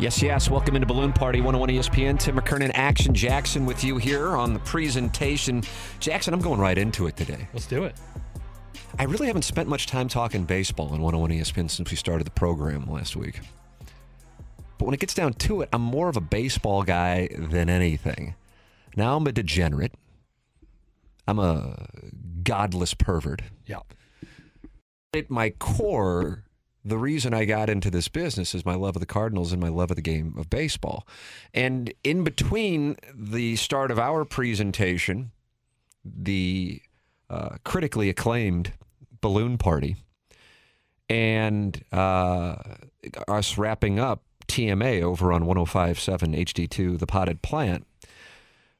Yes, yes. Welcome into Balloon Party 101 ESPN. Tim McKernan, Action Jackson with you here on the presentation. Jackson, I'm going right into it today. Let's do it. I really haven't spent much time talking baseball on 101 ESPN since we started the program last week. But when it gets down to it, I'm more of a baseball guy than anything. Now I'm a degenerate. I'm a godless pervert. Yeah. At my core, the reason I got into this business is my love of the Cardinals and my love of the game of baseball. And in between the start of our presentation, the uh, critically acclaimed balloon party, and uh, us wrapping up TMA over on 1057 HD2, The Potted Plant,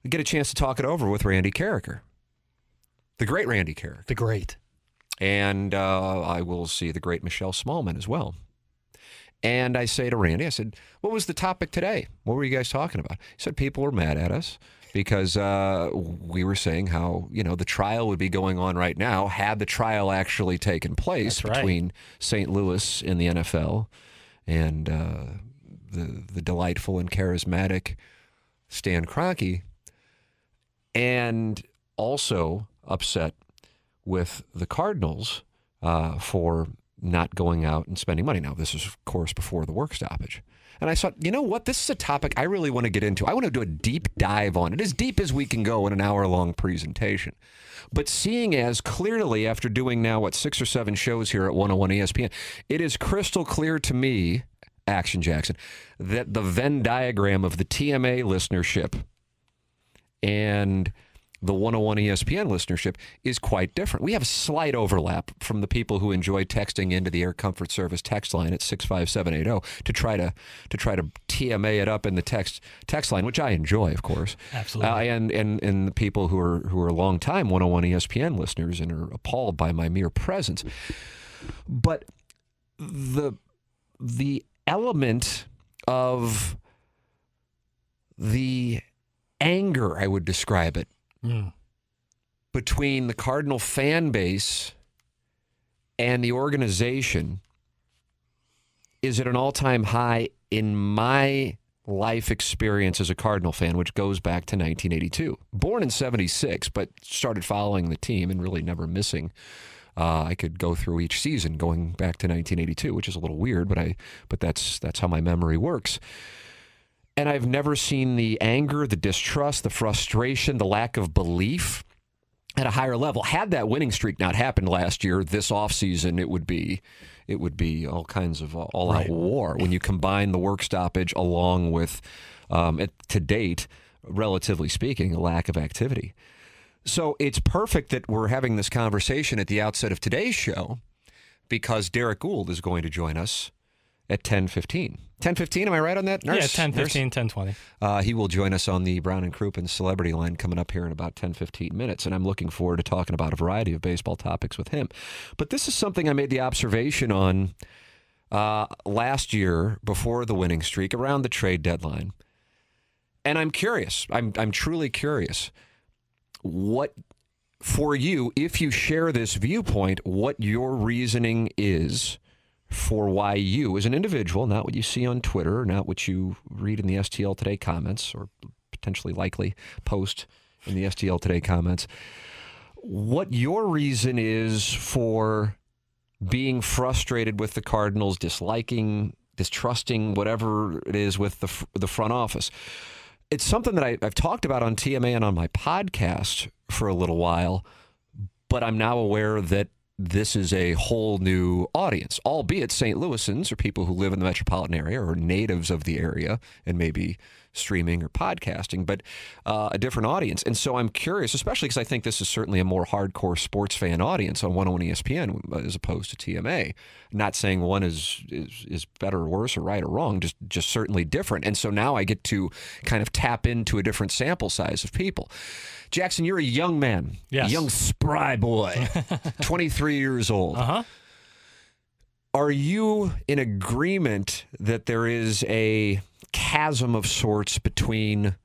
we get a chance to talk it over with Randy Karraker, the great Randy Karraker. The great. And uh, I will see the great Michelle Smallmon as well. And I say to Randy, I said, What was the topic today? What were you guys talking about? He said, People were mad at us because uh, we were saying how, you know, the trial would be going on right now had the trial actually taken place right. between St. Louis and the NFL and uh, the, the delightful and charismatic Stan Kroenke. And also upset with the Cardinals uh, for not going out and spending money. Now, this is, of course, before the work stoppage. And I thought, you know what? This is a topic I really want to get into. I want to do a deep dive on it, as deep as we can go in an hour long presentation. But seeing as clearly after doing now, what, six or seven shows here at 101 ESPN, it is crystal clear to me, Action Jackson, that the Venn diagram of the TMA listenership and the 101 ESPN listenership is quite different. We have a slight overlap from the people who enjoy texting into the Air Comfort Service text line at 65780 to try to to try to TMA it up in the text text line, which I enjoy, of course. Absolutely. Uh, and and and the people who are who are longtime 101 ESPN listeners and are appalled by my mere presence. But the the element of the anger, I would describe it, between the Cardinal fan base and the organization is at an all time high in my life experience as a Cardinal fan, which goes back to 1982. Born in 76, but started following the team and really never missing. Uh, I could go through each season going back to 1982, which is a little weird, but I but that's that's how my memory works. And I've never seen the anger, the distrust, the frustration, the lack of belief at a higher level. Had that winning streak not happened last year, this offseason, it would be it would be all kinds of all out Right. war when you combine the work stoppage along with um, it, to date, relatively speaking, a lack of activity. So it's perfect that we're having this conversation at the outset of today's show because Derrick Goold is going to join us at 10:15. 10:15, am I right on that? Nurse? yeah, 10, Nurse? 15, 10, 20. Uh, he will join us on the Brown and Crouppen Celebrity Line coming up here in about 10, 15 minutes. And I'm looking forward to talking about a variety of baseball topics with him. But this is something I made the observation on uh, last year before the winning streak, around the trade deadline. And I'm curious. I'm, I'm truly curious. What, for you, if you share this viewpoint, what your reasoning is for why you, as an individual, not what you see on Twitter, not what you read in the STL Today comments, or potentially likely post in the STL Today comments, what your reason is for being frustrated with the Cardinals, disliking, distrusting, whatever it is with the, the front office. it's something that I, I've talked about on TMA and on my podcast for a little while, but I'm now aware that this is a whole new audience, albeit St. Louisans or people who live in the metropolitan area or natives of the area and maybe streaming or podcasting, but uh, a different audience. And so I'm curious, especially because I think this is certainly a more hardcore sports fan audience on 101 ESPN as opposed to TMA. Not saying one is, is is better or worse or right or wrong, just just certainly different. And so now I get to kind of tap into a different sample size of people. Jackson, you're a young man, Yes. a young spry boy, 23 years old. Uh huh. Are you in agreement that there is a chasm of sorts between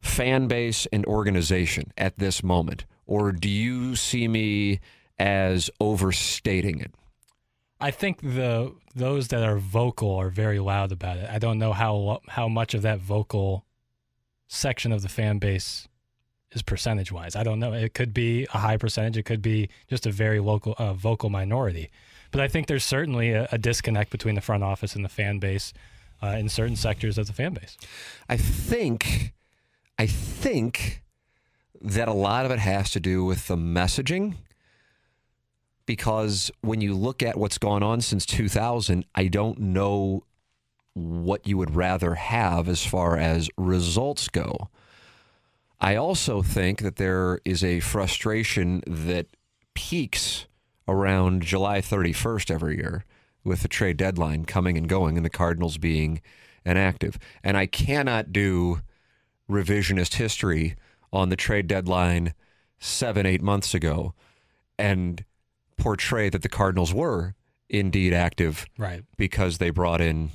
fan base and organization at this moment? Or do you see me as overstating it? I think the those that are vocal are very loud about it. I don't know how how much of that vocal section of the fan base is percentage wise. I don't know. It could be a high percentage. It could be just a very local uh, vocal minority. But I think there's certainly a, a disconnect between the front office and the fan base uh, in certain sectors of the fan base. I think, I think that a lot of it has to do with the messaging. Because when you look at what's gone on since 2000, I don't know what you would rather have as far as results go. I also think that there is a frustration that peaks around July 31st every year with the trade deadline coming and going and the Cardinals being inactive. And I cannot do revisionist history on the trade deadline seven, eight months ago and portray that the Cardinals were indeed active Right. because they brought in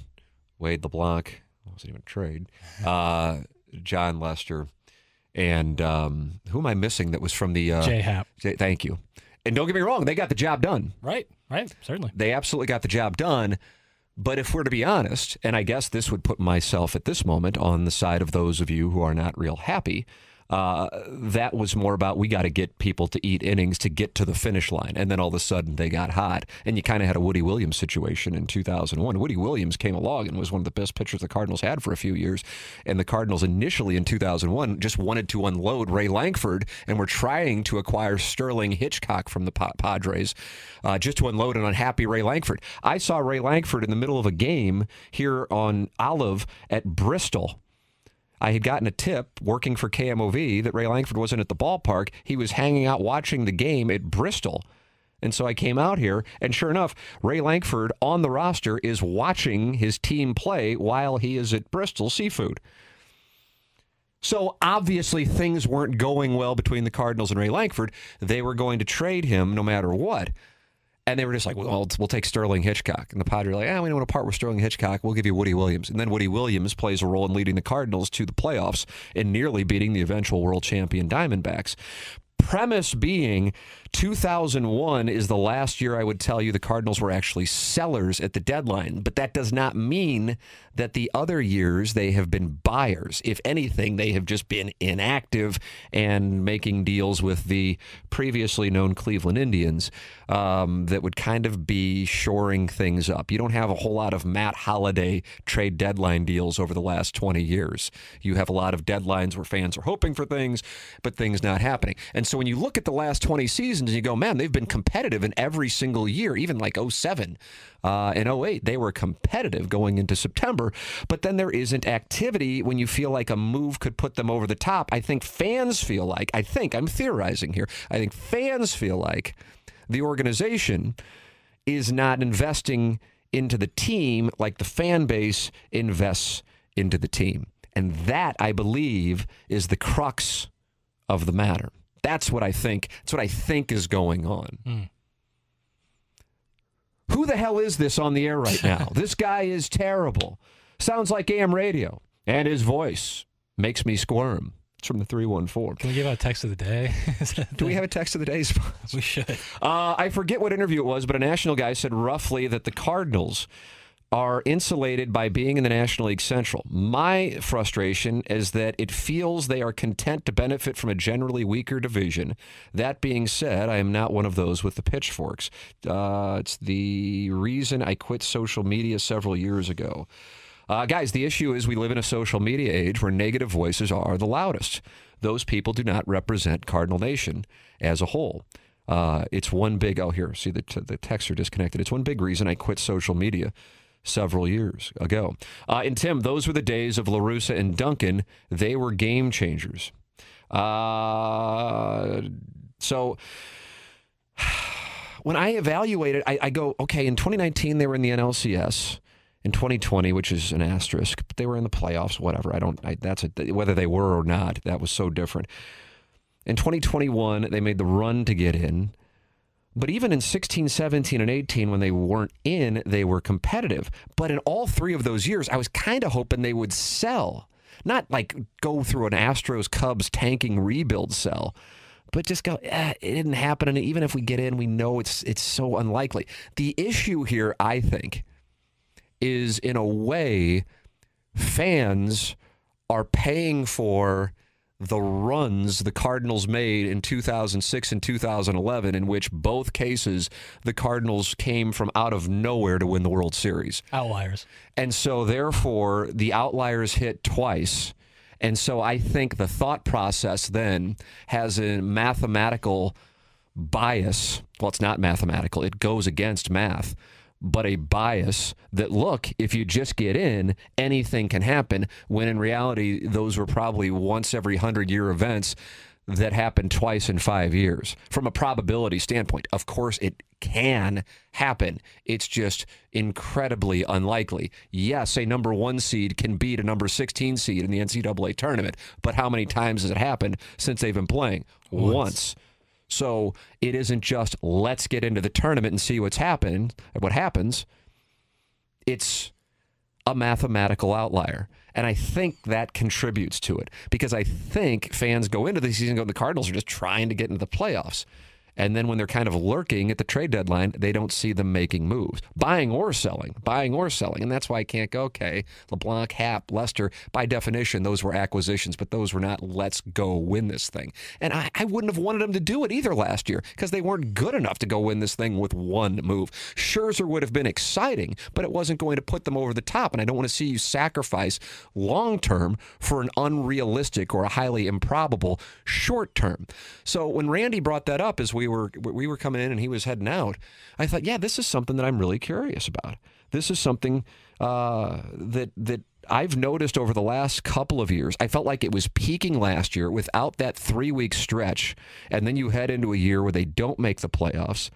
Wade LeBlanc. Wasn't even a trade. Uh, Jon Lester. And um, who am I missing that was from the. Uh, J Happ. Thank you. And don't get me wrong, they got the job done. Right. Right. Certainly. They absolutely got the job done. But if we're to be honest, and I guess this would put myself at this moment on the side of those of you who are not real happy, uh, that was more about we got to get people to eat innings to get to the finish line. And then all of a sudden they got hot. And you kind of had a Woody Williams situation in 2001. Woody Williams came along and was one of the best pitchers the Cardinals had for a few years. And the Cardinals initially in 2001 just wanted to unload Ray Lankford and were trying to acquire Sterling Hitchcock from the Padres uh, just to unload an unhappy Ray Lankford. I saw Ray Lankford in the middle of a game here on Olive at Bristol. I had gotten a tip working for KMOV that Ray Lankford wasn't at the ballpark. He was hanging out watching the game at Bristol. And so I came out here, and sure enough, Ray Lankford on the roster is watching his team play while he is at Bristol Seafood. So obviously things weren't going well between the Cardinals and Ray Lankford. They were going to trade him no matter what. And they were just like, well, we'll take Sterling Hitchcock. And the Padres were like, ah, we don't want to part with Sterling Hitchcock. We'll give you Woody Williams. And then Woody Williams plays a role in leading the Cardinals to the playoffs and nearly beating the eventual world champion Diamondbacks. Premise being 2001 is the last year I would tell you the Cardinals were actually sellers at the deadline, but that does not mean that the other years they have been buyers. If anything, they have just been inactive and making deals with the previously known Cleveland Indians um, that would kind of be shoring things up. You don't have a whole lot of Matt Holliday trade deadline deals over the last 20 years. You have a lot of deadlines where fans are hoping for things, but things not happening. And so when you look at the last 20 seasons and you go, man, they've been competitive in every single year, even like 07 uh, and 08, they were competitive going into September. But then there isn't activity when you feel like a move could put them over the top. I think fans feel like, I think, I'm theorizing here, I think fans feel like the organization is not investing into the team like the fan base invests into the team. And that, I believe, is the crux of the matter. That's what I think. That's what I think is going on. Who the hell is this on the air right now? this guy is terrible. Sounds like AM radio, and his voice makes me squirm. It's from the 314. Can we give out a text of the day? Do we have a text of the day? we should. Uh, I forget what interview it was, but a national guy said roughly that the Cardinals are insulated by being in the National League Central. My frustration is that it feels they are content to benefit from a generally weaker division. That being said, I am not one of those with the pitchforks. Uh, it's the reason I quit social media several years ago. Uh, guys, the issue is we live in a social media age where negative voices are the loudest. Those people do not represent Cardinal Nation as a whole. Uh, it's one big, oh, here, see the, t- the texts are disconnected. It's one big reason I quit social media several years ago. Uh, and Tim, those were the days of LaRussa and Duncan. They were game changers. Uh, so when I evaluated, I, I go, okay, in 2019, they were in the NLCS in 2020, which is an asterisk, but they were in the playoffs. Whatever. I don't. I, that's a, whether they were or not. That was so different. In 2021, they made the run to get in. But even in 16, 17, and 18, when they weren't in, they were competitive. But in all three of those years, I was kind of hoping they would sell, not like go through an Astros Cubs tanking rebuild sell, but just go. Eh, it didn't happen, and even if we get in, we know it's it's so unlikely. The issue here, I think, is in a way, fans are paying for the runs the Cardinals made in 2006 and 2011, in which both cases the Cardinals came from out of nowhere to win the World Series. Outliers. And so, therefore, the outliers hit twice. And so, I think the thought process then has a mathematical bias. Well, it's not mathematical, it goes against math but a bias that look, if you just get in, anything can happen. When in reality, those were probably once every hundred year events that happened twice in five years. From a probability standpoint, of course, it can happen. It's just incredibly unlikely. Yes, a number one seed can beat a number 16 seed in the NCAA tournament, but how many times has it happened since they've been playing? Once. Once. So it isn't just let's get into the tournament and see what's happened, what happens. It's a mathematical outlier. And I think that contributes to it because I think fans go into the season going, the Cardinals are just trying to get into the playoffs. And then when they're kind of lurking at the trade deadline, they don't see them making moves, buying or selling, buying or selling. And that's why I can't go, okay, LeBlanc, Happ, Lester, by definition, those were acquisitions, but those were not let's go win this thing. And I, I wouldn't have wanted them to do it either last year because they weren't good enough to go win this thing with one move. Scherzer would have been exciting, but it wasn't going to put them over the top. And I don't want to see you sacrifice long term for an unrealistic or a highly improbable short term. So when Randy brought that up as we were we were coming in and he was heading out, I thought, yeah, this is something that I'm really curious about. This is something uh, that that I've noticed over the last couple of years. I felt like it was peaking last year without that three week stretch, and then you head into a year where they don't make the playoffs.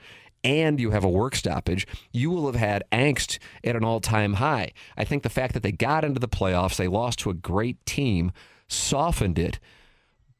And you have a work stoppage, you will have had angst at an all time high. I think the fact that they got into the playoffs, they lost to a great team, softened it.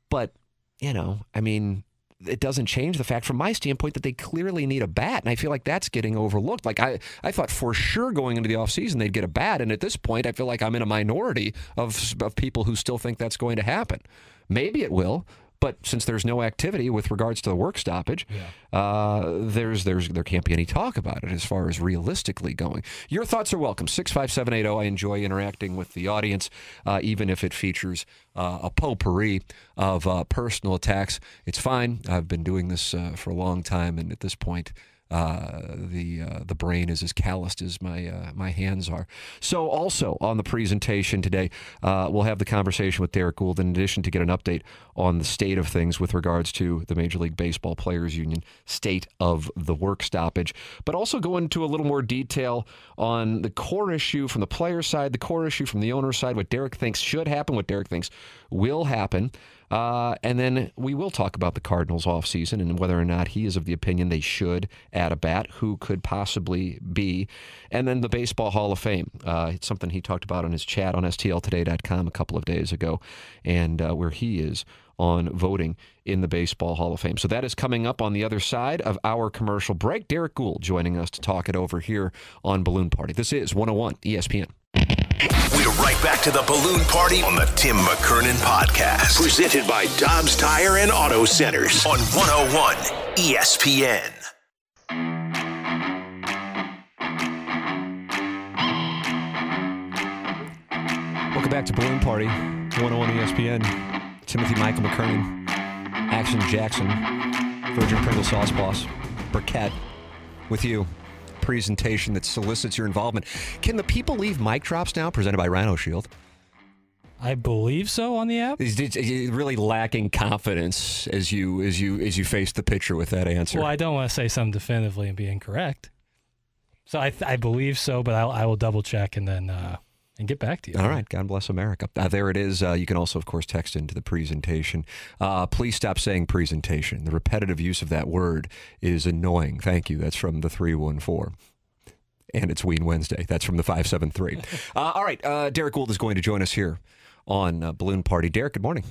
But, you know, I mean, it doesn't change the fact from my standpoint that they clearly need a bat and i feel like that's getting overlooked. Like i, I thought for sure going into the offseason they'd get a bat and at this point i feel like i'm in a minority of, of people who still think that's going to happen. Maybe it will but since there's no activity with regards to the work stoppage, uh, there's there's there can't be any talk about it as far as realistically going. Your thoughts are welcome. Six five seven eight zero. I enjoy interacting with the audience, uh, even if it features uh, a potpourri of uh, personal attacks. It's fine. I've been doing this uh, for a long time, and at this point. Uh, the uh, the brain is as calloused as my uh, my hands are. So also on the presentation today, uh, we'll have the conversation with Derrick Goold. In addition to get an update on the state of things with regards to the Major League Baseball Players Union state of the work stoppage, but also go into a little more detail on the core issue from the player side, the core issue from the owner side, what Derrick thinks should happen, what Derrick thinks will happen. Uh, and then we will talk about the Cardinals offseason and whether or not he is of the opinion they should add a bat, who could possibly be. And then the Baseball Hall of Fame. Uh, it's something he talked about on his chat on STLtoday.com a couple of days ago, and uh, where he is on voting in the Baseball Hall of Fame. So that is coming up on the other side of our commercial break. Derrick Goold joining us to talk it over here on Balloon Party. This is 101 ESPN. We're right back to the balloon party on the Tim McKernan podcast. Presented by Dobbs Tire and Auto Centers on 101 ESPN. Welcome back to Balloon Party, 101 ESPN. Timothy Michael McKernan, Action Jackson, Virgin Pringle Sauce Boss, Burkett, with you. Presentation that solicits your involvement. Can the people leave mic drops now presented by Rhino Shield? I believe so on the app. Is is really lacking confidence as you as you as you face the pitcher with that answer. Well, I don't want to say something definitively and be incorrect. So I, I believe so, but I'll, I will double check and then uh, and get back to you. All right. God bless America. Uh, there it is. Uh, you can also, of course, text into the presentation. Uh, please stop saying presentation. The repetitive use of that word is annoying. Thank you. That's from the 314 and it's Ween Wednesday. That's from the 573. uh, all right. Uh, Derrick Goold is going to join us here on uh, Balloon Party. Derrick, good morning.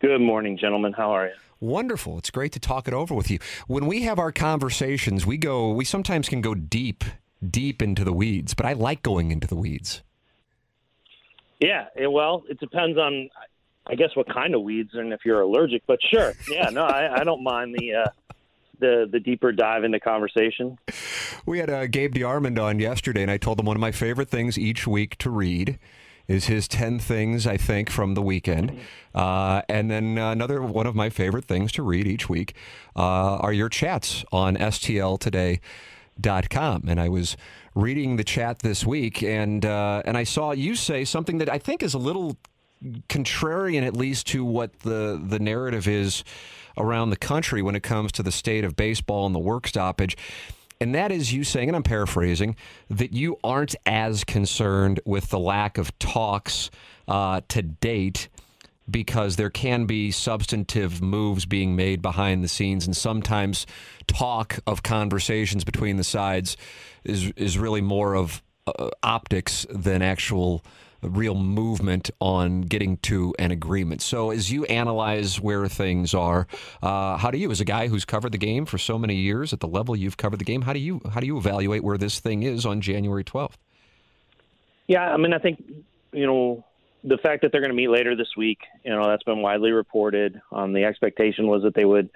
Good morning, gentlemen. How are you? Wonderful. It's great to talk it over with you. When we have our conversations, we go, we sometimes can go deep, deep into the weeds, but I like going into the weeds. Yeah. It, well, it depends on, I guess, what kind of weeds and if you're allergic, but sure. Yeah. No, I, I don't mind the, uh, the, the deeper dive into conversation. We had uh, Gabe DeArmond on yesterday, and I told him one of my favorite things each week to read is his 10 things, I think, from the weekend. Uh, and then another one of my favorite things to read each week uh, are your chats on stltoday.com. And I was reading the chat this week, and, uh, and I saw you say something that I think is a little contrarian, at least, to what the, the narrative is around the country when it comes to the state of baseball and the work stoppage. And that is you saying, and I'm paraphrasing, that you aren't as concerned with the lack of talks uh, to date because there can be substantive moves being made behind the scenes, and sometimes talk of conversations between the sides is is really more of uh, optics than actual real movement on getting to an agreement. So, as you analyze where things are, uh, how do you, as a guy who's covered the game for so many years at the level you've covered the game, how do you how do you evaluate where this thing is on January twelfth? Yeah, I mean, I think you know the fact that they're going to meet later this week. You know, that's been widely reported. Um, the expectation was that they would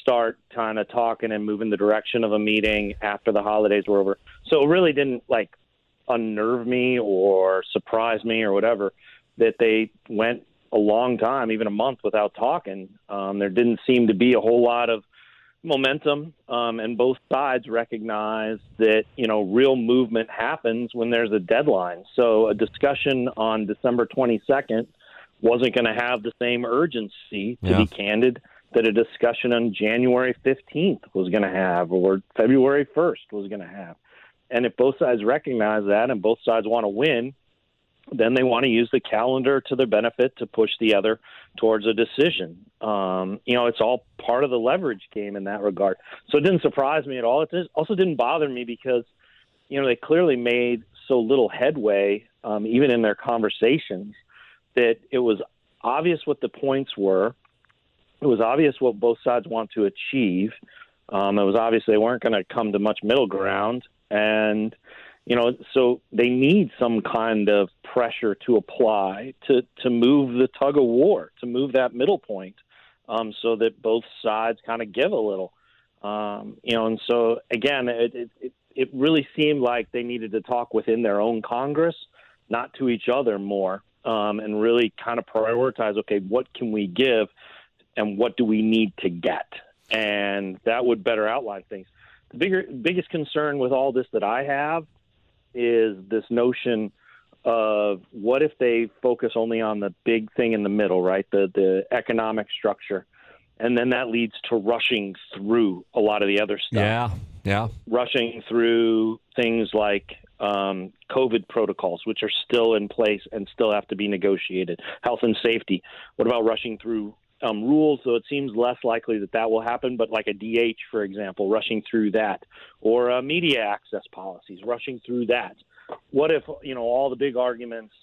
start kind of talking and moving the direction of a meeting after the holidays were over. So it really didn't like unnerve me or surprise me or whatever that they went a long time, even a month, without talking. Um, there didn't seem to be a whole lot of momentum, um, and both sides recognize that you know real movement happens when there's a deadline. So a discussion on December 22nd wasn't going to have the same urgency, to yeah. be candid, that a discussion on January 15th was going to have, or February 1st was going to have. And if both sides recognize that and both sides want to win, then they want to use the calendar to their benefit to push the other towards a decision. Um, you know, it's all part of the leverage game in that regard. So it didn't surprise me at all. It also didn't bother me because, you know, they clearly made so little headway, um, even in their conversations, that it was obvious what the points were. It was obvious what both sides want to achieve. Um, it was obvious they weren't going to come to much middle ground and you know so they need some kind of pressure to apply to to move the tug of war to move that middle point um, so that both sides kind of give a little. Um, you know and so again it, it it really seemed like they needed to talk within their own congress not to each other more um, and really kind of prioritize okay what can we give and what do we need to get? And that would better outline things. The bigger biggest concern with all this that I have is this notion of what if they focus only on the big thing in the middle, right? The the economic structure. And then that leads to rushing through a lot of the other stuff. Yeah, yeah. Rushing through things like um, COVID protocols, which are still in place and still have to be negotiated. Health and safety. What about rushing through um, rules, so it seems less likely that that will happen. But like a DH, for example, rushing through that, or uh, media access policies, rushing through that. What if you know all the big arguments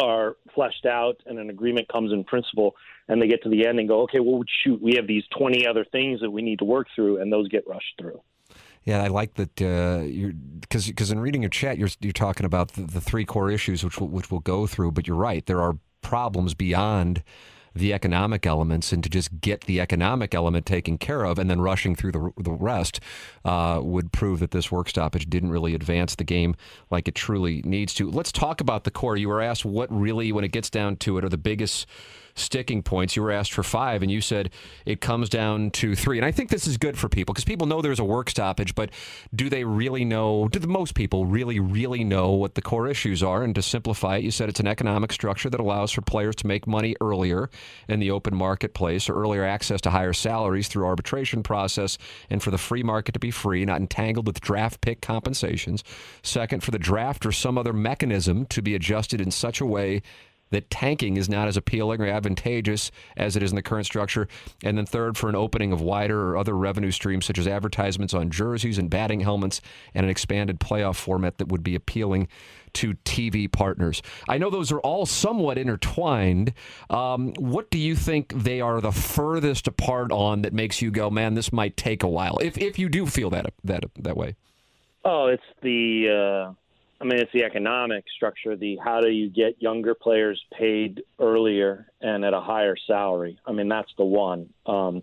are fleshed out and an agreement comes in principle, and they get to the end and go, okay, well, shoot, we have these twenty other things that we need to work through, and those get rushed through. Yeah, I like that uh, you're because because in reading your chat, you're you're talking about the, the three core issues which will, which we'll go through. But you're right, there are problems beyond the economic elements and to just get the economic element taken care of and then rushing through the, the rest uh, would prove that this work stoppage didn't really advance the game like it truly needs to. Let's talk about the core. You were asked what really, when it gets down to it, are the biggest sticking points. You were asked for five, and you said it comes down to three. And I think this is good for people because people know there's a work stoppage, but do they really know? Do the most people really, really know what the core issues are? And to simplify it, you said it's an economic structure that allows for players to make money earlier in the open marketplace or earlier access to higher salaries through arbitration process, and for the free market to be free, not entangled with draft pick compensations. Second, for the draft or some other mechanism to be adjusted in such a way that tanking is not as appealing or advantageous as it is in the current structure. And then third, for an opening of wider or other revenue streams such as advertisements on jerseys and batting helmets and an expanded playoff format that would be appealing to TV partners. I know those are all somewhat intertwined. Um, what do you think they are the furthest apart on that makes you go, man, this might take a while? If if you do feel that that that way. Oh, it's the. Uh I mean, it's the economic structure. The how do you get younger players paid earlier and at a higher salary? I mean, that's the one. Um,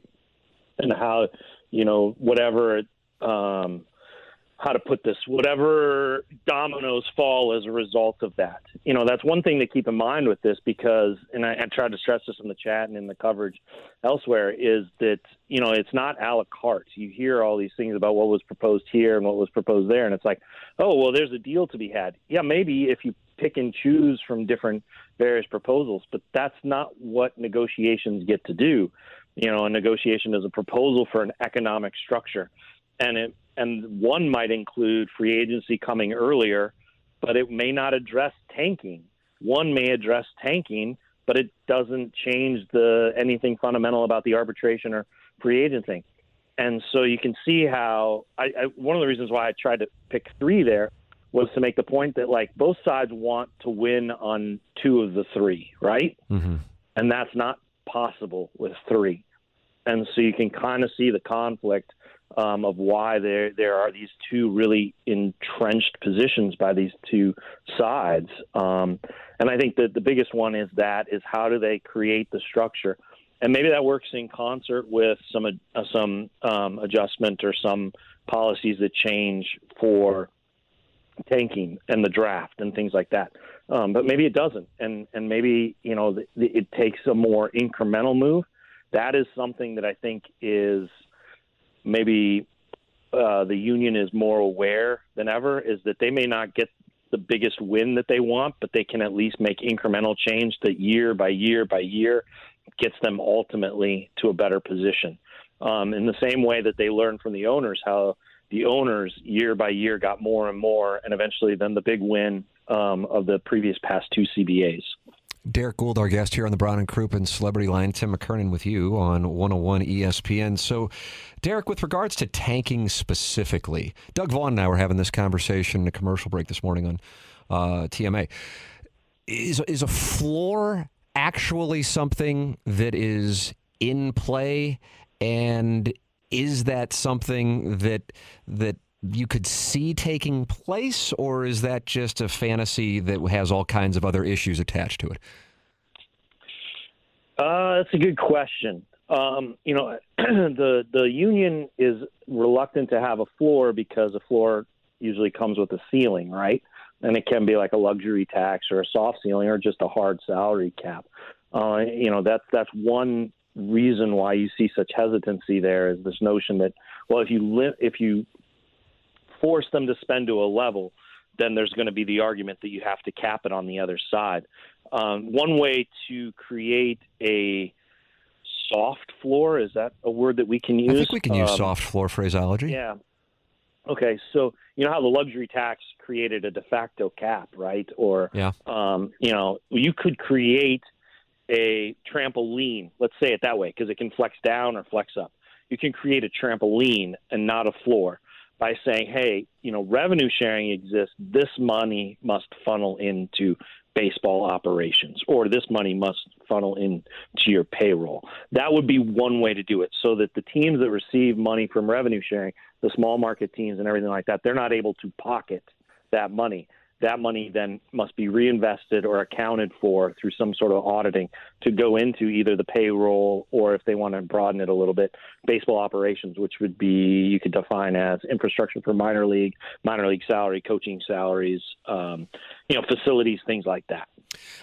and how, you know, whatever um, how to put this, whatever dominoes fall as a result of that. You know, that's one thing to keep in mind with this because, and I, I tried to stress this in the chat and in the coverage elsewhere, is that, you know, it's not a la carte. You hear all these things about what was proposed here and what was proposed there, and it's like, oh, well, there's a deal to be had. Yeah, maybe if you pick and choose from different various proposals, but that's not what negotiations get to do. You know, a negotiation is a proposal for an economic structure and it and one might include free agency coming earlier, but it may not address tanking. One may address tanking, but it doesn't change the anything fundamental about the arbitration or free agency. And so you can see how I, I one of the reasons why I tried to pick three there was to make the point that like both sides want to win on two of the three, right? Mm-hmm. And that's not possible with three. And so you can kind of see the conflict um, of why there there are these two really entrenched positions by these two sides. Um, and I think that the biggest one is that is how do they create the structure, and maybe that works in concert with some uh, some um, adjustment or some policies that change for tanking and the draft and things like that. Um, but maybe it doesn't, and and maybe you know it takes a more incremental move. That is something that I think is maybe uh, the union is more aware than ever is that they may not get the biggest win that they want, but they can at least make incremental change that year by year by year gets them ultimately to a better position. Um, in the same way that they learn from the owners how the owners year by year got more and more, and eventually then the big win um, of the previous past two CBAs. Derrick Goold, our guest here on the Brown and Crouppen Celebrity Line. Tim McKernan with you on 101 ESPN. So, Derrick, with regards to tanking specifically, Doug Vaughn and I were having this conversation in a commercial break this morning on uh, TMA. Is, is a floor actually something that is in play? And is that something that that you could see taking place, or is that just a fantasy that has all kinds of other issues attached to it? Uh, that's a good question. Um, you know, the the union is reluctant to have a floor because a floor usually comes with a ceiling, right? And it can be like a luxury tax or a soft ceiling or just a hard salary cap. Uh, you know, that's that's one reason why you see such hesitancy there is this notion that well, if you li- if you force them to spend to a level, then there's going to be the argument that you have to cap it on the other side. Um, one way to create a soft floor is that a word that we can use? I think we can use um, soft floor phraseology. Yeah. Okay, so you know how the luxury tax created a de facto cap, right? Or yeah. um, you know, you could create a trampoline. Let's say it that way because it can flex down or flex up. You can create a trampoline and not a floor by saying, hey, you know, revenue sharing exists. This money must funnel into baseball operations, or this money must funnel into your payroll. That would be one way to do it so that the teams that receive money from revenue sharing, the small market teams and everything like that, they're not able to pocket that money that money then must be reinvested or accounted for through some sort of auditing to go into either the payroll or if they want to broaden it a little bit, baseball operations, which would be you could define as infrastructure for minor league, minor league salary, coaching salaries, um, you know, facilities, things like that.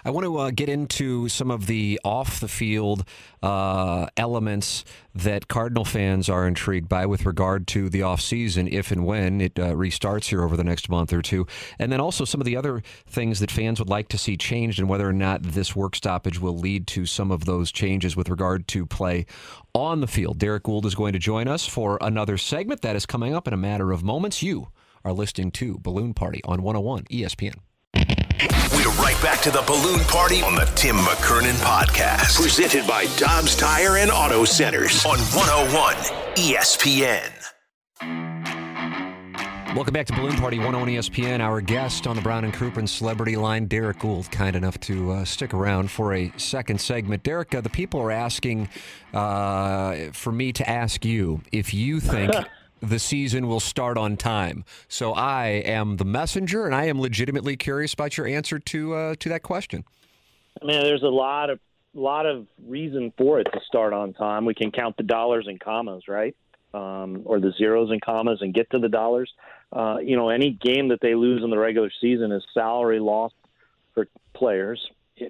I want to uh, get into some of the off the field uh, elements that Cardinal fans are intrigued by with regard to the offseason, if and when it uh, restarts here over the next month or two. And then also some of the other things that fans would like to see changed and whether or not this work stoppage will lead to some of those changes with regard to play on the field. Derrick Goold is going to join us for another segment that is coming up in a matter of moments. You are listening to Balloon Party on 101 ESPN. We're right back to the balloon party on the Tim McKernan podcast. Presented by Dobbs Tire and Auto Centers on 101 ESPN. Welcome back to Balloon Party 101 ESPN. Our guest on the Brown and Crouppen Celebrity Line, Derrick Goold, kind enough to uh, stick around for a second segment. Derrick, uh, the people are asking uh, for me to ask you if you think the season will start on time. So I am the messenger, and I am legitimately curious about your answer to uh, to that question. I mean, there's a lot of lot of reason for it to start on time. We can count the dollars and commas, right? Um, or the zeros and commas and get to the dollars. Uh, you know, any game that they lose in the regular season is salary loss for players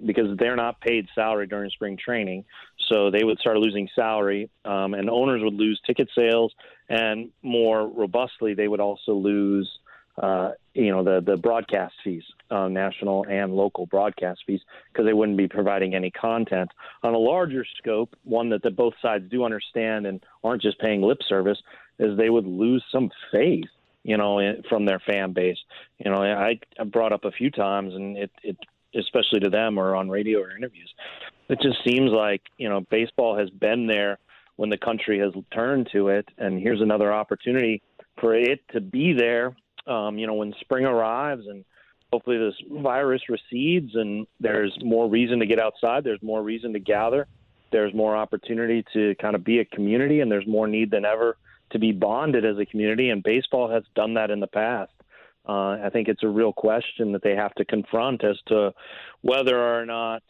because they're not paid salary during spring training. So they would start losing salary, um, and owners would lose ticket sales, and more robustly, they would also lose, uh, you know, the the broadcast fees, uh, national and local broadcast fees, because they wouldn't be providing any content. On a larger scope, one that the both sides do understand and aren't just paying lip service, is they would lose some faith you know, from their fan base. You know, I, I brought up a few times, and it, it especially to them or on radio or interviews. It just seems like you know baseball has been there when the country has turned to it, and here's another opportunity for it to be there. Um, you know, when spring arrives and hopefully this virus recedes and there's more reason to get outside, there's more reason to gather, there's more opportunity to kind of be a community, and there's more need than ever to be bonded as a community. And baseball has done that in the past. Uh, I think it's a real question that they have to confront as to whether or not,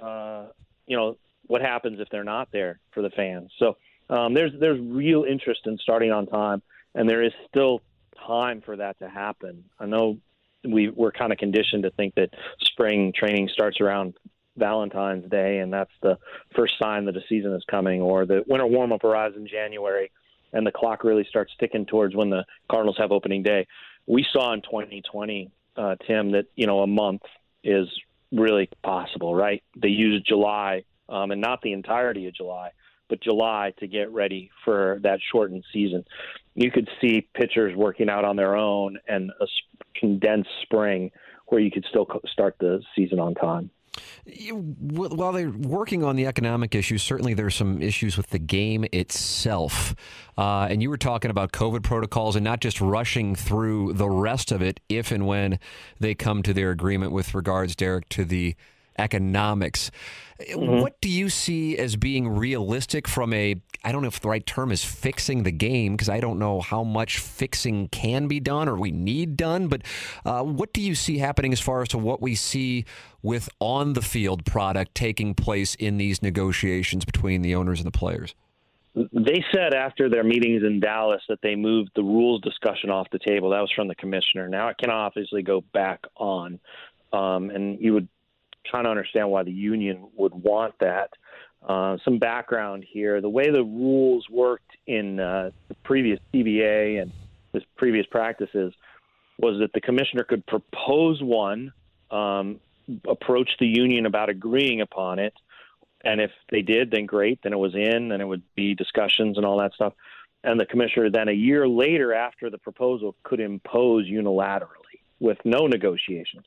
uh, you know, what happens if they're not there for the fans. So um, there's there's real interest in starting on time, and there is still time for that to happen. I know we we're kind of conditioned to think that spring training starts around Valentine's Day, and that's the first sign that a season is coming, or the winter warm up arrives in January, and the clock really starts ticking towards when the Cardinals have opening day we saw in 2020, uh, Tim, that you know a month is really possible, right? They used July, um, and not the entirety of July, but July to get ready for that shortened season. You could see pitchers working out on their own and a condensed spring where you could still start the season on time. While they're working on the economic issues, certainly there's some issues with the game itself. Uh, and you were talking about COVID protocols and not just rushing through the rest of it if and when they come to their agreement with regards, Derrick, to the economics. Mm-hmm. What do you see as being realistic from a, I don't know if the right term is fixing the game, because I don't know how much fixing can be done or we need done, but uh, what do you see happening as far as to what we see with on the field product taking place in these negotiations between the owners and the players? They said after their meetings in Dallas that they moved the rules discussion off the table. That was from the commissioner. Now it can obviously go back on. Um, and you would trying to understand why the union would want that. Uh, some background here: the way the rules worked in uh, the previous CBA and the previous practices was that the commissioner could propose one, um, approach the union about agreeing upon it, and if they did, then great, then it was in, and it would be discussions and all that stuff. And the commissioner then a year later, after the proposal, could impose unilaterally with no negotiation.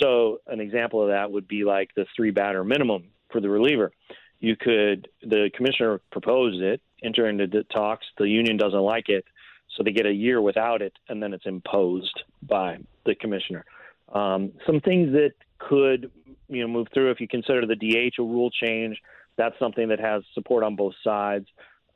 So an example of that would be like the three batter minimum for the reliever. You could the commissioner proposed it, enter into talks. The union doesn't like it, so they get a year without it, and then it's imposed by the commissioner. Um, some things that could you know move through if you consider the DH a rule change. That's something that has support on both sides.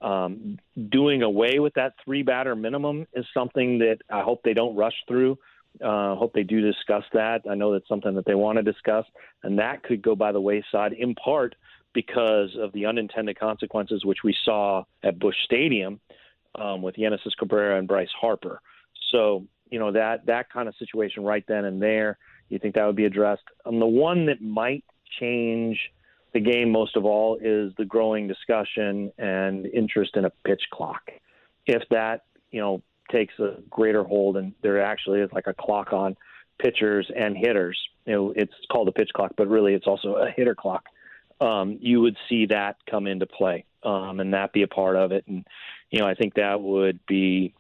Um, doing away with that three batter minimum is something that I hope they don't rush through. Uh, hope they do discuss that. I know that's something that they want to discuss, and that could go by the wayside in part because of the unintended consequences which we saw at Busch Stadium um, with Genesis Cabrera and Bryce Harper. So you know that that kind of situation right then and there You think that would be addressed? Um, the one that might change the game most of all is the growing discussion and interest in a pitch clock. If that, you know, takes a greater hold and there actually is like a clock on pitchers and hitters, you know, it's called a pitch clock, but really it's also a hitter clock. Um, you would see that come into play um, and that be a part of it. And, you know, I think that would be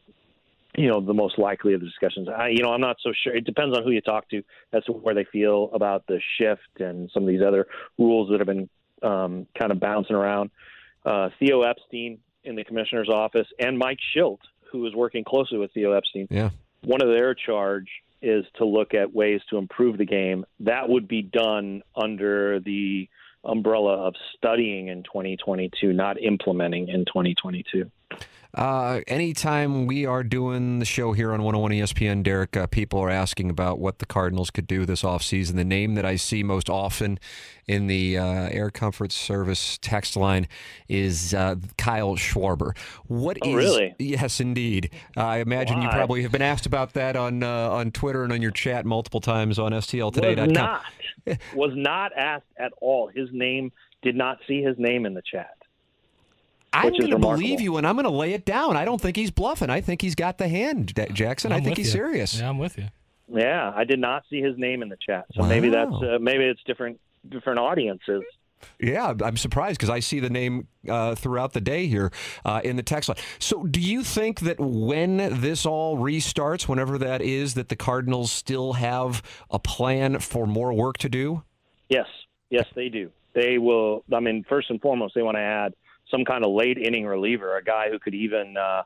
you know the most likely of the discussions. I, you know, I'm not so sure. It depends on who you talk to as to where they feel about the shift and some of these other rules that have been um, kind of bouncing around. Uh, Theo Epstein in the commissioner's office and Mike Shildt, who is working closely with Theo Epstein. Yeah. One of their charge is to look at ways to improve the game. That would be done under the umbrella of studying in 2022, not implementing in 2022. Uh, anytime we are doing the show here on 101 ESPN, Derrick, uh, people are asking about what the Cardinals could do this offseason. The name that I see most often in the uh, Air Comfort Service text line is uh, Kyle Schwarber. What oh, is? really? Yes, indeed. I imagine Why? you probably have been asked about that on uh, on Twitter and on your chat multiple times on Was STLtoday.com. not was not asked at all. His name did not see his name in the chat. I'm which going to believe you, and I'm going to lay it down. I don't think he's bluffing. I think he's got the hand, Jackson. I I'm think he's you. serious. Yeah, I'm with you. Yeah, I did not see his name in the chat. So maybe that's uh, maybe it's different different audiences. Yeah, I'm surprised because I see the name uh, throughout the day here uh, in the text line. So, do you think that when this all restarts, whenever that is, that the Cardinals still have a plan for more work to do? Yes, yes, they do. They will. I mean, first and foremost, they want to add some kind of late inning reliever, a guy who could even uh,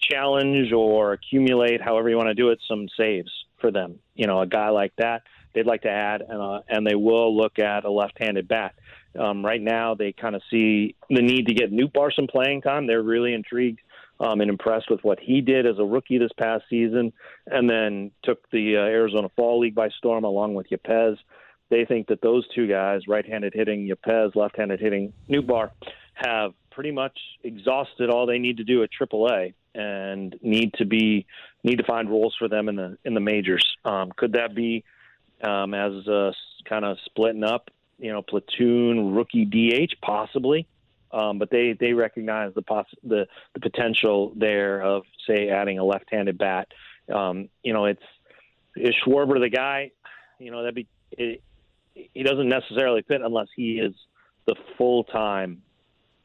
challenge or accumulate, however you want to do it, some saves for them. You know, a guy like that they'd like to add, and uh, and they will look at a left-handed bat. Um, right now, they kind of see the need to get Nootbaar some playing time. They're really intrigued um, and impressed with what he did as a rookie this past season, and then took the uh, Arizona Fall League by storm along with Yepez. They think that those two guys, right-handed hitting Yepez, left-handed hitting Nootbaar, have pretty much exhausted all they need to do at AAA and need to be need to find roles for them in the in the majors. Um, could that be um, as uh, kind of splitting up, you know, platoon rookie DH possibly? Um, but they they recognize the poss- the the potential there of say adding a left-handed bat. Um, you know, it's is Schwarber the guy? You know, that'd be it, he doesn't necessarily fit unless he is the full-time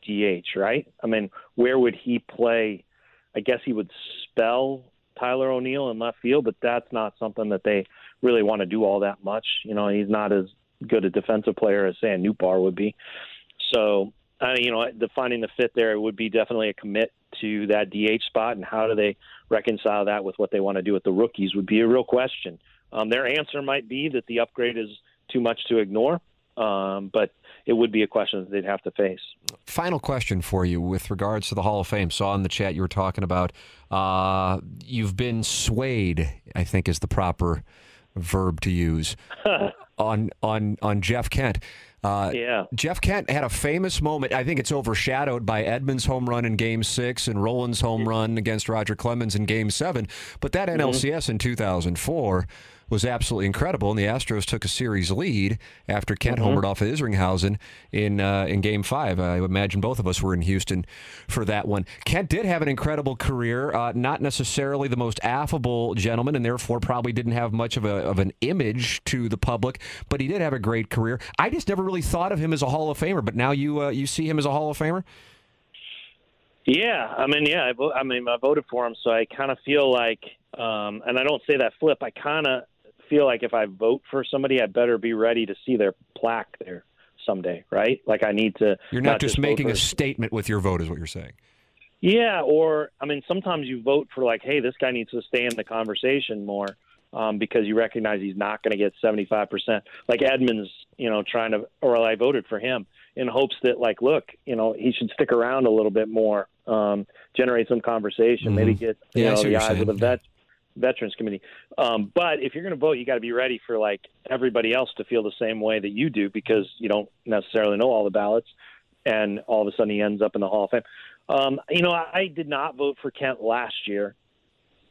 DH, right? I mean, where would he play? I guess he would spell Tyler O'Neill in left field, but that's not something that they really want to do all that much. You know, he's not as good a defensive player as say a Nootbaar would be. So, you know, the finding the fit there would be definitely a commit to that DH spot, and how do they reconcile that with what they want to do with the rookies would be a real question. Um, their answer might be that the upgrade is too much to ignore, um, but it would be a question that they'd have to face. Final question for you with regards to the Hall of Fame. Saw in the chat you were talking about uh, you've been swayed. I think is the proper verb to use on on on Jeff Kent. Uh, Yeah. Jeff Kent had a famous moment. I think it's overshadowed by Edmonds' home run in Game Six and Rolen's home run against Roger Clemens in Game Seven. But that NLCS in 2004 was absolutely incredible, and the Astros took a series lead after Kent homered off of Isringhausen in uh, in Game Five. I imagine both of us were in Houston for that one. Kent did have an incredible career, uh, not necessarily the most affable gentleman, and therefore probably didn't have much of a of an image to the public, but he did have a great career. I just never really thought of him as a Hall of Famer, but now you uh, you see him as a Hall of Famer. Yeah, I mean, yeah, I, vo- I mean, I voted for him, so I kind of feel like, um, and I don't say that flip. I kind of feel like if I vote for somebody, I better be ready to see their plaque there someday, right? Like I need to. You're not, just, vote making for- a statement with your vote, is what you're saying. Yeah, or I mean, sometimes you vote for like, hey, this guy needs to stay in the conversation more um, because you recognize he's not going to get seventy five percent. Like Edmonds, you know, trying to, or I voted for him in hopes that, like, look, you know, he should stick around a little bit more, um, generate some conversation, maybe Mhm. get you Yeah, know the eyes of the saying. vet veterans committee. Um, but if you're going to vote, you got to be ready for like everybody else to feel the same way that you do because you don't necessarily know all the ballots, and all of a sudden he ends up in the Hall of Fame. Um, you know, I did not vote for Kent last year,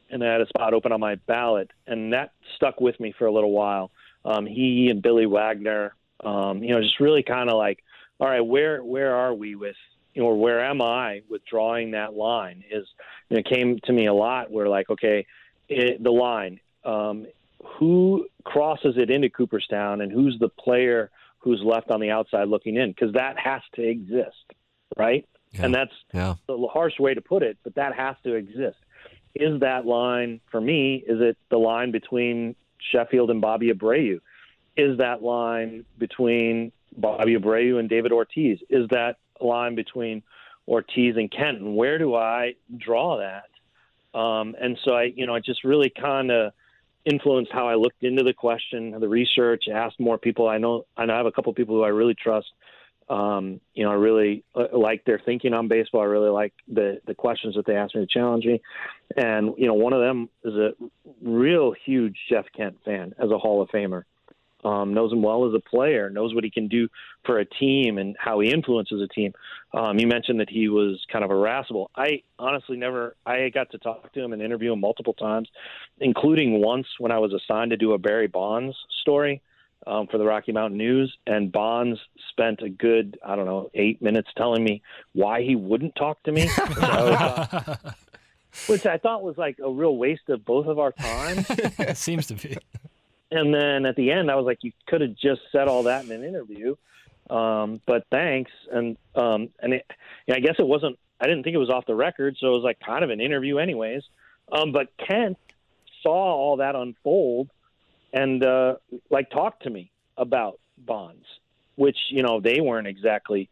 and I had a spot open on my ballot, and that stuck with me for a little while. Um, he and Billy Wagner, um, you know, just really kind of like, all right, where where are we with, or where am I with drawing that line? Is you know, it came to me a lot where like, okay, it, the line, um, who crosses it into Cooperstown, and who's the player who's left on the outside looking in? Because that has to exist, right? Yeah. And that's Yeah. the harsh way to put it, but that has to exist. Is that line for me? Is it the line between Sheffield and Bobby Abreu? Is that line between Bobby Abreu and David Ortiz? Is that line between Ortiz and Kenton? Where do I draw that? Um, and so I, you know, it just really kind of influenced how I looked into the question, the research, asked more people. I know, I know I have a couple people who I really trust um, you know, I really uh, like their thinking on baseball. I really like the the questions that they asked me to challenge me. And you know, one of them is a real huge Jeff Kent fan as a Hall of Famer. Um, knows him well as a player, knows what he can do for a team and how he influences a team. Um, you mentioned that he was kind of irascible. I honestly never. I got to talk to him and interview him multiple times, including once when I was assigned to do a Barry Bonds story um, for the Rocky Mountain News, and Bonds spent a good, I don't know, eight minutes telling me why he wouldn't talk to me, which I, thought, which I thought was like a real waste of both of our time. it seems to be. And then at the end, I was like, you could have just said all that in an interview, um, but thanks. And um, and it, I guess it wasn't. I didn't think it was off the record, so it was like kind of an interview, anyways. Um, but Kent saw all that unfold and uh, like talked to me about bonds, which you know they weren't exactly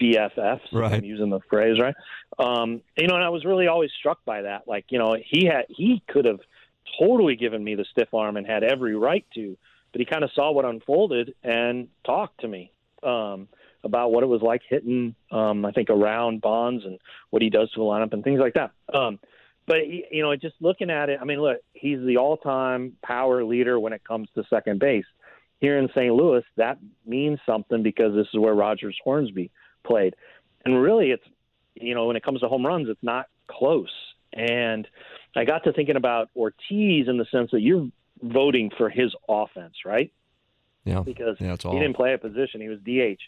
BFFs. Right. I'm using the phrase right. Um, you know, and I was really always struck by that. Like you know, he had he could have totally given me the stiff arm and had every right to, but he kind of saw what unfolded and talked to me. Um, about what it was like hitting, um, I think, around Bonds and what he does to the lineup and things like that. Um, but you know, just looking at it, I mean, look, he's the all-time power leader when it comes to second base. Here in St. Louis, that means something because this is where Rogers Hornsby played, and really, it's you know, when it comes to home runs, it's not close. And I got to thinking about Ortiz in the sense that you're voting for his offense, right? Yeah. Because Yeah, he didn't play a position; he was DH.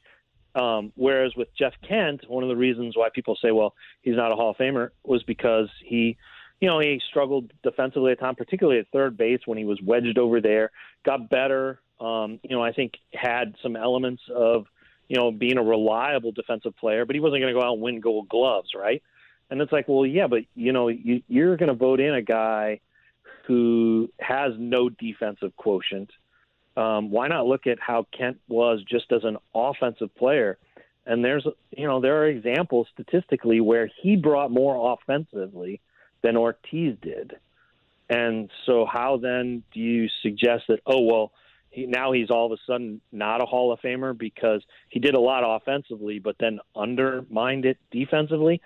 Um, whereas with Jeff Kent, one of the reasons why people say, well, he's not a Hall of Famer was because he, you know, he struggled defensively at times, particularly at third base when he was wedged over there, got better. Um, you know, I think had some elements of, you know, being a reliable defensive player, but he wasn't going to go out and win gold gloves, right? And it's like, well, yeah, but, you know, you, you're going to vote in a guy who has no defensive quotient um, why not look at how Kent was just as an offensive player? And there's, you know, there are examples statistically where he brought more offensively than Ortiz did. And so, how then do you suggest that? Oh well, he, now he's all of a sudden not a Hall of Famer because he did a lot offensively, but then undermined it defensively.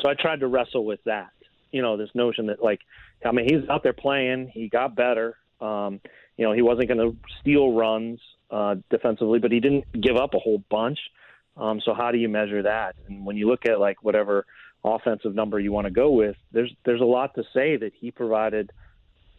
So I tried to wrestle with that. You know, this notion that like, I mean, he's out there playing, he got better. Um, you know, he wasn't going to steal runs uh, defensively, but he didn't give up a whole bunch. Um, so how do you measure that? And when you look at like whatever offensive number you want to go with, there's there's a lot to say that he provided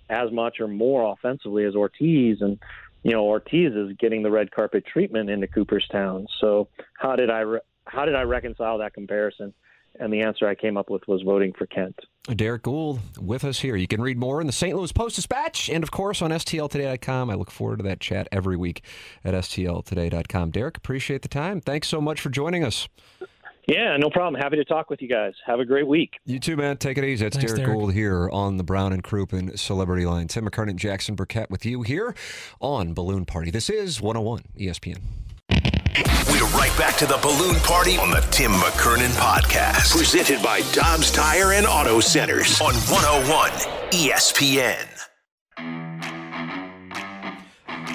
as much or more offensively as Ortiz, and you know Ortiz is getting the red carpet treatment into Cooperstown. So how did I re- how did I reconcile that comparison? And the answer I came up with was voting for Kent. Derrick Goold with us here. You can read more in the St. Louis Post Dispatch and, of course, on STLtoday.com. I look forward to that chat every week at STLtoday.com. Derrick, appreciate the time. Thanks so much for joining us. Yeah, no problem. Happy to talk with you guys. Have a great week. You too, man. Take it easy. It's Thanks, Derrick, Derrick. Goold here on the Brown and Crouppen Celebrity Line. Tim McKernan, and Jackson Burkett with you here on Balloon Party. This is 101 ESPN. We're right back to the balloon party on the Tim McKernan podcast. Presented by Dobbs Tire and Auto Centers on 101 ESPN.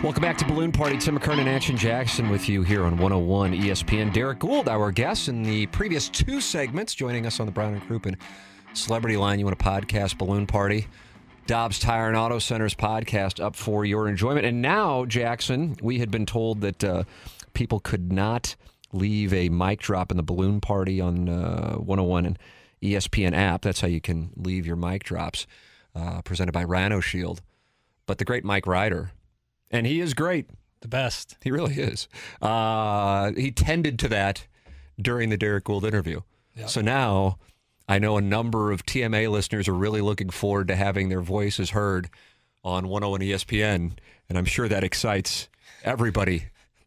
Welcome back to Balloon Party. Tim McKernan, and Action Jackson with you here on 101 ESPN. Derrick Goold, our guest in the previous two segments, joining us on the Brown and Crouppen Celebrity Line. You want a podcast, Balloon Party? Dobbs Tire and Auto Centers podcast up for your enjoyment. And now, Jackson, we had been told that uh, people could not leave a mic drop in the Balloon Party on uh, 101 and ESPN app. That's how you can leave your mic drops, uh, presented by Rhino Shield. But the great Mike Ryder And he is great. The best. He really is. Uh, he tended to that during the Derrick Goold interview. So now I know a number of TMA listeners are really looking forward to having their voices heard on 101 ESPN. And I'm sure that excites everybody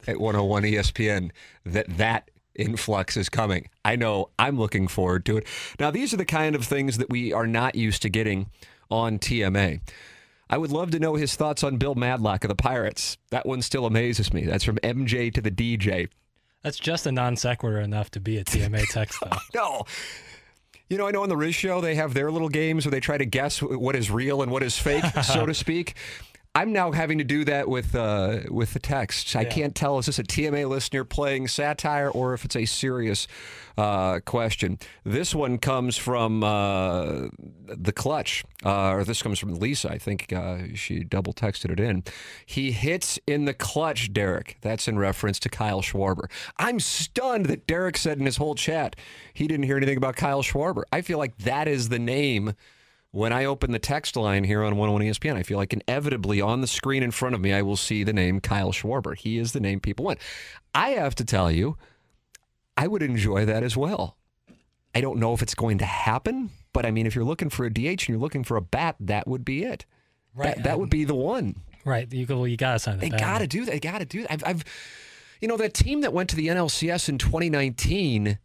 at 101 ESPN that that influx is coming. I know I'm looking forward to it. Now, these are the kind of things that we are not used to getting on TMA. I would love to know his thoughts on Bill Madlock of the Pirates. That one still amazes me. That's from MJ to the DJ. That's just a non sequitur enough to be a TMA text, though. No. You know, I know on the Riz show they have their little games where they try to guess what is real and what is fake, so to speak. I'm now having to do that with uh, with the texts. I can't tell is this a TMA listener playing satire or if it's a serious uh, question. This one comes from uh, the clutch, uh, or this comes from Lisa. I think uh, she double texted it in. He hits in the clutch, Derrick. That's in reference to Kyle Schwarber. I'm stunned that Derrick said in his whole chat he didn't hear anything about Kyle Schwarber. I feel like that is the name when I open the text line here on 101 ESPN, I feel like inevitably on the screen in front of me, I will see the name Kyle Schwarber. He is the name people want. I have to tell you, I would enjoy that as well. I don't know if it's going to happen, but I mean, if you're looking for a DH and you're looking for a bat, that would be it. Right. That, that would be the one. Right. You, go, well, you got to sign that. They got to do that. They got to do that. I've, I've, you know, that team that went to the NLCS in 2019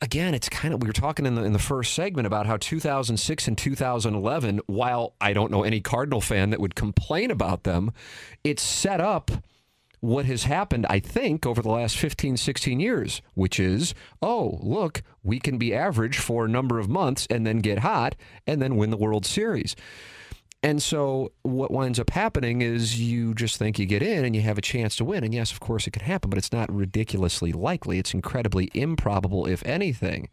again, it's kind of we were talking in the in the first segment about how 2006 and 2011. While I don't know any Cardinal fan that would complain about them, it's set up what has happened, I think, over the last 15, 16 years, which is, oh, look, we can be average for a number of months and then get hot and then win the World Series. And so what winds up happening is you just think you get in and you have a chance to win. And yes, of course it could happen, but it's not ridiculously likely. It's incredibly improbable, if anything.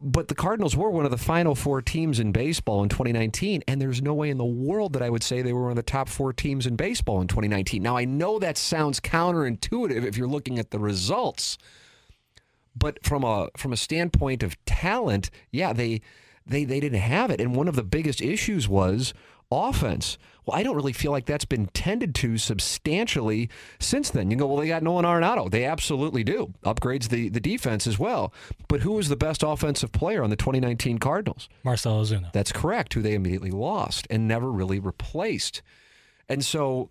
But the Cardinals were one of the final four teams in baseball in 2019, and there's no way in the world that I would say they were one of the top four teams in baseball in 2019. Now, I know that sounds counterintuitive if you're looking at the results, but from a from a standpoint of talent, yeah, they they they didn't have it. And one of the biggest issues was offense. Well, I don't really feel like that's been tended to substantially since then. You go, well, they got Nolan Arenado. They absolutely do. Upgrades the, the defense as well. But who was the best offensive player on the 2019 Cardinals? Marcell Ozuna. That's correct, who they immediately lost and never really replaced. And so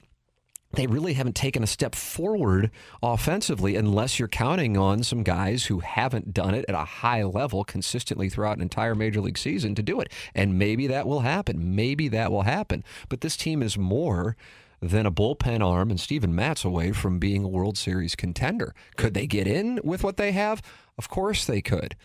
they really haven't taken a step forward offensively unless you're counting on some guys who haven't done it at a high level consistently throughout an entire major league season to do it. And maybe that will happen. Maybe that will happen. But this team is more than a bullpen arm and Steven Matz away from being a World Series contender. Could they get in with what they have? Of course they could.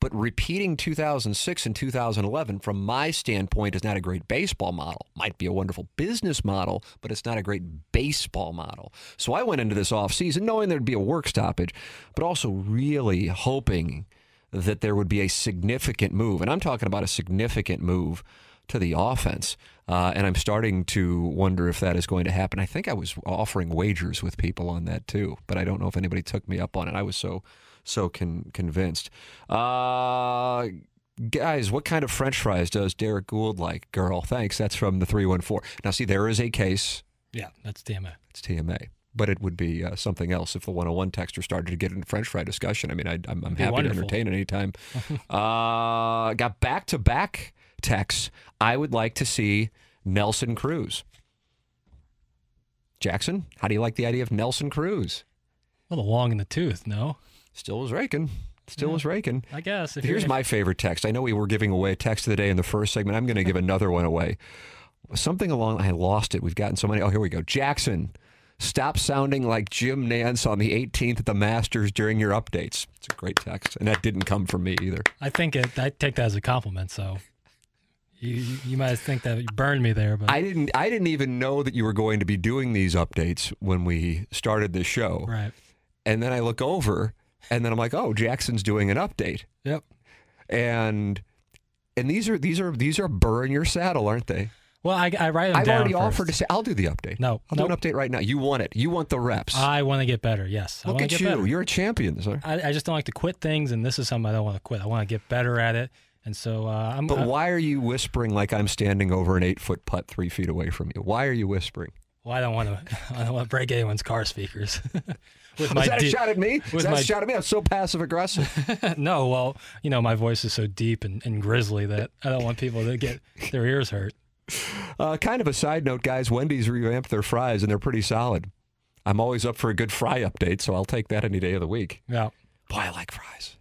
But repeating 2006 and 2011, from my standpoint, is not a great baseball model. Might be a wonderful business model, but it's not a great baseball model. So I went into this offseason knowing there'd be a work stoppage, but also really hoping that there would be a significant move. And I'm talking about a significant move to the offense. Uh, and I'm starting to wonder if that is going to happen. I think I was offering wagers with people on that too, but I don't know if anybody took me up on it. I was so so con- convinced. Uh, guys, what kind of French fries does Derrick Goold like? Girl, thanks. That's from the three one four. Now, see, there is a case. Yeah, that's TMA. It's TMA. But it would be uh, something else if the 101 texter started to get into French fry discussion. I mean, I, I'm, I'm happy wonderful. to entertain anytime. uh, got back to back texts. I would like to see Nelson Cruz. Jackson, how do you like the idea of Nelson Cruz? Well, the long in the tooth, no? Still was raking. Still was raking. I guess. If Here's my favorite text. I know we were giving away a text of the day in the first segment. I'm going to give another one away. Something along, I lost it. We've gotten so many. Oh, here we go. Jackson, stop sounding like Jim Nantz on the 18th at the Masters during your updates. It's a great text. And that didn't come from me either. I think it. I take that as a compliment. So you you you might think that you burned me there, but I didn't I didn't even know that you were going to be doing these updates when we started this show. right. And then I look over and then I'm like, "Oh, Jackson's doing an update." Yep. And and these are these are these are burr in your saddle, aren't they? Well, I, I write them I've down already first. offered to say I'll do the update. No, I'll do an update right now. You want it. You want the reps. I want to get better. Yes, I Look want at to get you. better. You're a champion, sir. I, I just don't like to quit things, and this is something I don't want to quit. I want to get better at it, and so uh, I'm. But uh, why are you whispering like I'm standing over an eight foot putt three feet away from you? Why are you whispering? Well, I don't want to. I don't want to break anyone's car speakers. with Was that a deep- shot at me? Was that my- a shot at me? I'm so passive aggressive. no, well, you know, my voice is so deep and, and grisly that I don't want people to get their ears hurt. Uh, kind of a side note, guys. Wendy's revamped their fries, and they're pretty solid. I'm always up for a good fry update, so I'll take that any day of the week. Yeah. Boy, I like fries.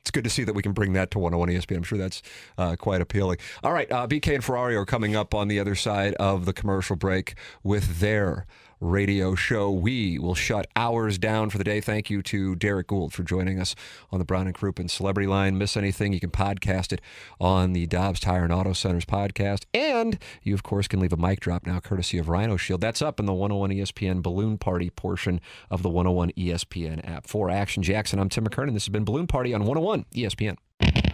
It's good to see that we can bring that to 101 ESPN. I'm sure that's uh, quite appealing. All right, uh, BK and Ferrari are coming up on the other side of the commercial break with their radio show. We will shut ours down for the day. Thank you to Derrick Goold for joining us on the Brown and Crouppen Celebrity Line. Miss anything, you can podcast it on the Dobbs Tire and Auto Centers podcast. And you, of course, can leave a mic drop now courtesy of Rhino Shield. That's up in the 101 ESPN Balloon Party portion of the 101 ESPN app. For Action Jackson, I'm Tim McKernan. This has been Balloon Party on 101 ESPN.